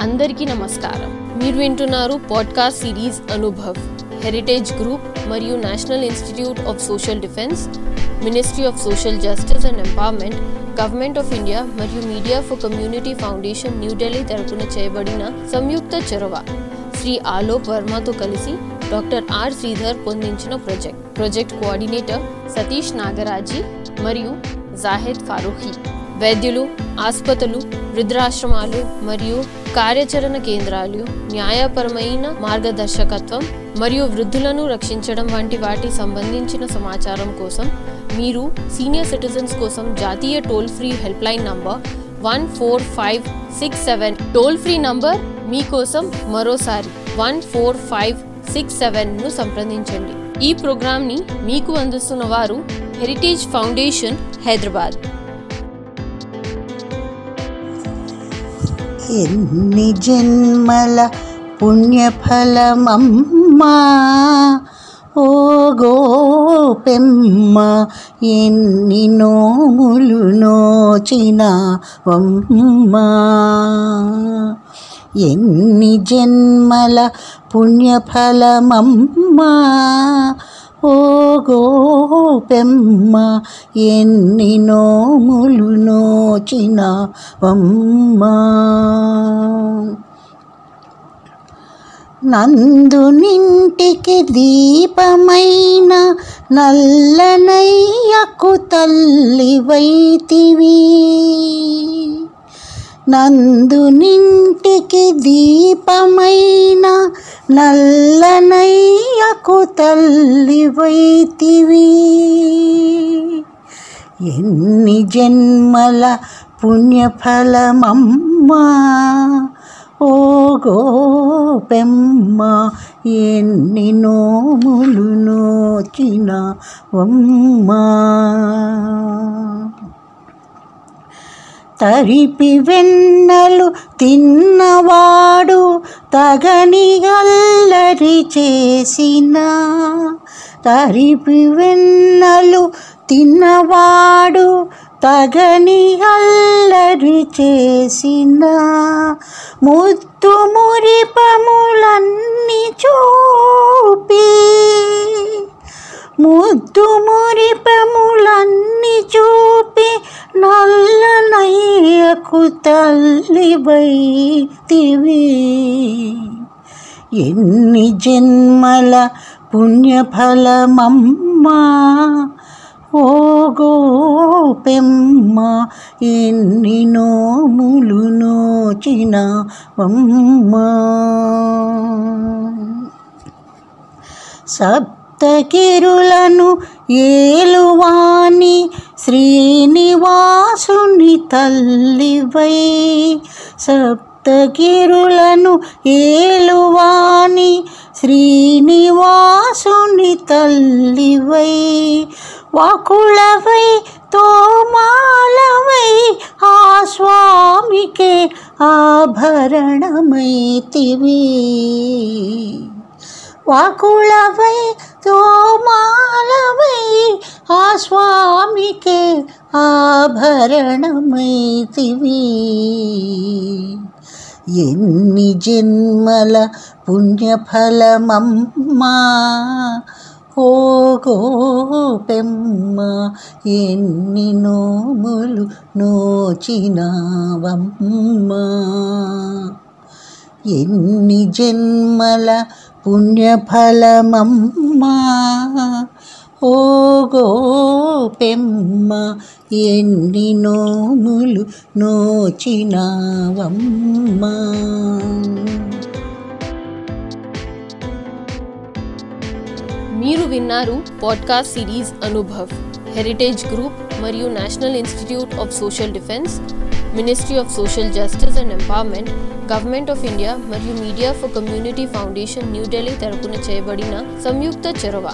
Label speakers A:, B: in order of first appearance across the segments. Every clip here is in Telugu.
A: అందరికీ నమస్కారం. మీరు వింటున్నారు podcast series Anubhav heritage group మరియు national institute of social defence ministry of social justice and empowerment government of India మరియు media for community foundation New Delhi తరపున చేయబడిన సంయుక్త చొరవ. శ్రీ ఆలోక్ వర్మతో కలిసి doctor R Sridhar పొందించిన project. Project coordinator Satish Nagaraji మరియు జాహెద్ ఫారూఖీ వైద్యులు ఆసుపత్రులు వృద్ధాశ్రమాలు మరియు కార్యాచరణ కేంద్రాలు న్యాయపరమైన మార్గదర్శకత్వం మరియు వృద్ధులను రక్షించడం వంటి వాటి సంబంధించిన సమాచారం కోసం మీరు సీనియర్ సిటిజన్స్ కోసం జాతీయ toll free help line number one four five six seven toll free number మీకోసం మరోసారి వన్ ఫోర్ ఫైవ్ సిక్స్ సెవెన్ను సంప్రదించండి. ఈ ప్రోగ్రామ్ని మీకు అందిస్తున్న వారు హెరిటేజ్ ఫౌండేషన్ హైదరాబాద్
B: ఎన్ని జన్మల పుణ్యఫలమమ్మా? ఓ గోపెమ్మ ఎన్ని నోములు నోచినావమ్మా? ఎన్ని జన్మల పుణ్యఫలమమ్మా? ఓ గోపెమ్మ ఎన్ని నోములు నోచినావమ్మా నందు నింటికి దీపమైన నల్లనయ్యకు తల్లివైతివి నందు నింటికి దీపమైన నల్లనయ్యకు తల్లివైతివి ఎన్ని జన్మల పుణ్యఫలమమ్మా. ఓ గోపెమ్మ ఎన్ని నోములు నోచినవమ్మా. తరిపి వెన్నలు తిన్నవాడు తగని గల్లరి చేసిన. తరిపి వెన్నలు తిన్నవాడు తగని అల్లరి చేసిన. ముద్దు మురిపములన్నీ చూపి ముద్దు మురిపములు నాకు తల్లివైతివి ఎన్ని జన్మల పుణ్యఫలమమ్మా. ఓ గోపెమ్మ ఎన్ని నోములు నోచినవమ్మా. సప్తకిరులను ఏలువాని శ్రీనివాసుని తల్లివై సప్తగిరులను ఏలువాణి శ్రీనివాసుని తల్లివై. వాకుళవై తోమాలవై ఆ స్వామికే ఆభరణమైతివి. వాకుళవై తోమాలవై ఆ స్వామికే ఆభరణమైతివి. ఎన్ని జన్మల పుణ్యఫలమమ్మా ఓ గోపెమ్మ ఎన్ని నోములు నోచినావమ్మా. ఎన్ని జన్మల పుణ్యఫలమమ్మా? ఓ గోపెమ్మ ఎన్ని నోములు నోచినావమ్మా?
A: మీరు విన్నారు podcast series Anubhav heritage group మరియు national institute of social defence ministry of social justice and empowerment government of India మరియు media for community foundation New Delhi తరపున చేయబడిన సంయుక్త చొరవ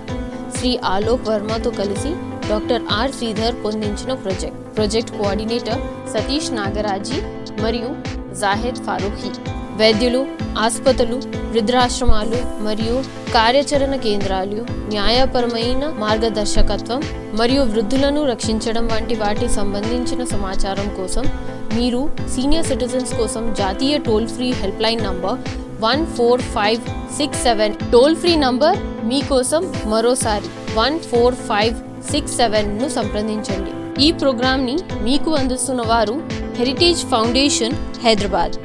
A: శ్రీ ఆలోక్ వర్మతో కలిసి doctor R Sridhar పొందించిన project. Project coordinator Satish Nagaraji మరియు జాహెద్ ఫారూఖీ. వైద్యులు ఆసుపత్రులు వృద్ధాశ్రమాలు మరియు కార్యాచరణ కేంద్రాలు న్యాయపరమైన మార్గదర్శకత్వం మరియు వృద్ధులను రక్షించడం వంటి వాటి సంబంధించిన సమాచారం కోసం మీరు సీనియర్ సిటిజన్స్ కోసం జాతీయ toll free help line number one four five six seven toll free number మీకోసం మరోసారి వన్ ఫోర్ ఫైవ్ సిక్స్ సెవెన్ను సంప్రదించండి. ఈ ప్రోగ్రామ్ని మీకు అందిస్తున్న వారు హెరిటేజ్ ఫౌండేషన్ హైదరాబాద్